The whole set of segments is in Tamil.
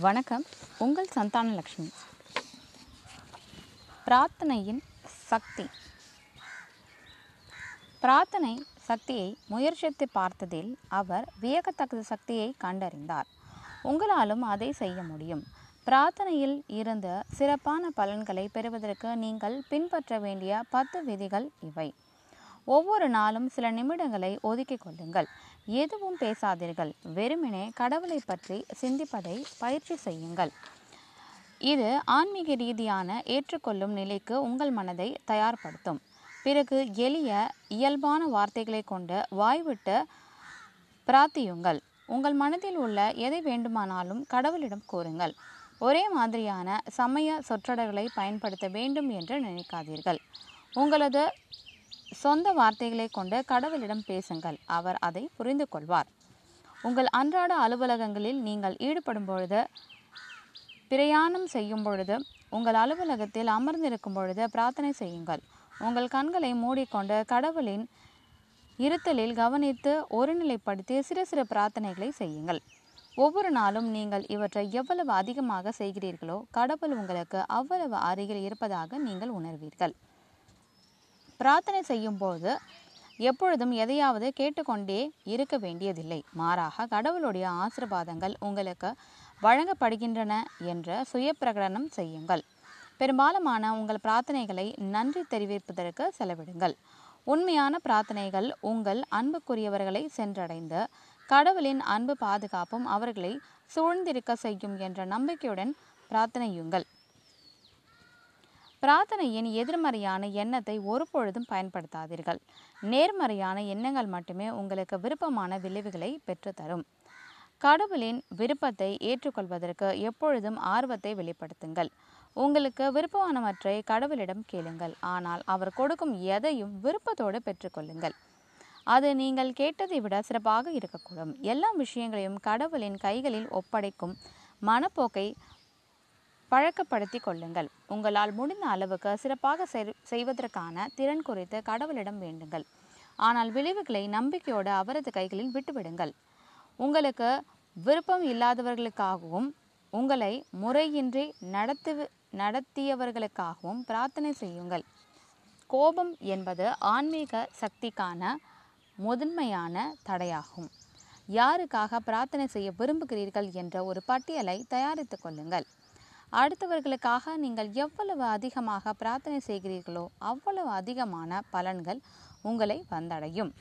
வணக்கம். உங்கள் சந்தானலக்ஷ்மி பிரார்த்தனையின் சக்தி. பிரார்த்தனை சக்தியை முயற்சித்து பார்த்ததில் அவர் வியக்கத்தக்க சக்தியை கண்டறிந்தார். உங்களாலும் அதை செய்ய முடியும். பிரார்த்தனையில் இருந்த சிறப்பான பலன்களை பெறுவதற்கு நீங்கள் பின்பற்ற வேண்டிய பத்து விதிகள் இவை. ஒவ்வொரு நாளும் சில நிமிடங்களை ஒதுக்கிக் கொள்ளுங்கள். எதுவும் பேசாதீர்கள். வெறுமனே கடவுளை பற்றி சிந்திப்பதை பயிற்சி செய்யுங்கள். இது ஆன்மீக ரீதியான ஏற்றுக்கொள்ளும் நிலைக்கு உங்கள் மனதை தயார்படுத்தும். பிறகு எளிய இயல்பான வார்த்தைகளை கொண்டு வாய்விட்டு பிரார்த்தியுங்கள். உங்கள் மனதில் உள்ள எதை வேண்டுமானாலும் கடவுளிடம் கூறுங்கள். ஒரே மாதிரியான சமய சொற்றொடர்களை பயன்படுத்த வேண்டும் என்று நினைக்காதீர்கள். உங்களது சொந்த வார்த்தைகளை கொண்டு கடவுளிடம் பேசுங்கள். அவர் அதை புரிந்து கொள்வார் உங்கள் அன்றாட அலுவலகங்களில் நீங்கள் ஈடுபடும் பொழுது பிரயாணம் செய்யும் பொழுது உங்கள் அலுவலகத்தில் அமர்ந்திருக்கும் பொழுது பிரார்த்தனை செய்யுங்கள். உங்கள் கண்களை மூடிக்கொண்டு கடவுளின் இருத்தலில் கவனித்து ஒருநிலைப்படுத்தி சிறு சிறு பிரார்த்தனைகளை செய்யுங்கள். ஒவ்வொரு நாளும் நீங்கள் இவற்றை எவ்வளவு அதிகமாக செய்கிறீர்களோ கடவுள் உங்களுக்கு அவ்வளவு அருகில் இருப்பதாக நீங்கள் உணர்வீர்கள். பிரார்த்தனை செய்யும்போது எப்பொழுதும் எதையாவது கேட்டுக்கொண்டே இருக்க வேண்டியதில்லை. மாறாக கடவுளுடைய ஆசிர்வாதங்கள் உங்களுக்கு வழங்கப்படுகின்றன என்ற சுய பிரகடனம் செய்யுங்கள். பெரும்பாலுமான உங்கள் பிரார்த்தனைகளை நன்றி தெரிவிப்பதற்கு செலவிடுங்கள். உண்மையான பிரார்த்தனைகள் உங்கள் அன்புக்குரியவர்களை சென்றடைந்து கடவுளின் அன்பு பாதுகாப்பும் அவர்களை சூழ்ந்திருக்க செய்யும் என்ற நம்பிக்கையுடன் பிரார்த்தனையுங்கள். பிரார்த்தனையின் எதிர்மறையான எண்ணத்தை ஒருபொழுதும் பயன்படுத்தாதீர்கள். நேர்மறையான எண்ணங்கள் மட்டுமே உங்களுக்கு விருப்பமான விளைவுகளை பெற்றுத்தரும். கடவுளின் விருப்பத்தை ஏற்றுக்கொள்வதற்கு எப்பொழுதும் ஆர்வத்தை வெளிப்படுத்துங்கள். உங்களுக்கு விருப்பமானவற்றை கடவுளிடம் கேளுங்கள். ஆனால் அவர் கொடுக்கும் எதையும் விருப்பத்தோடு பெற்றுக்கொள்ளுங்கள். அது நீங்கள் கேட்டதை விட சிறப்பாக இருக்கக்கூடும். எல்லா விஷயங்களையும் கடவுளின் கைகளில் ஒப்படைக்கும் மனப்போக்கை பழக்கப்படுத்தி கொள்ளுங்கள். உங்களால் முடிந்த அளவுக்கு சிறப்பாக செய்வதற்கான திறன் குறித்து கடவுளிடம் வேண்டுங்கள். ஆனால் விளைவுகளை நம்பிக்கையோடு அவரது கைகளில் விட்டுவிடுங்கள். உங்களுக்கு விருப்பம் இல்லாதவர்களுக்காகவும் உங்களை முறையின்றி நடத்து நடத்தியவர்களுக்காகவும் பிரார்த்தனை செய்யுங்கள். கோபம் என்பது ஆன்மீக சக்திக்கான முதன்மையான தடையாகும். யாருக்காக பிரார்த்தனை செய்ய விரும்புகிறீர்கள் என்ற ஒரு பட்டியலை தயாரித்துக் கொள்ளுங்கள். அடுத்தவர்களுக்காக நீங்கள் எவ்வளவு அதிகமாக பிரார்த்தனை செய்கிறீர்களோ அவ்வளவு அதிகமான பலன்கள் உங்களை வந்தடையும்.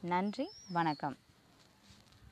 நன்றி வணக்கம்.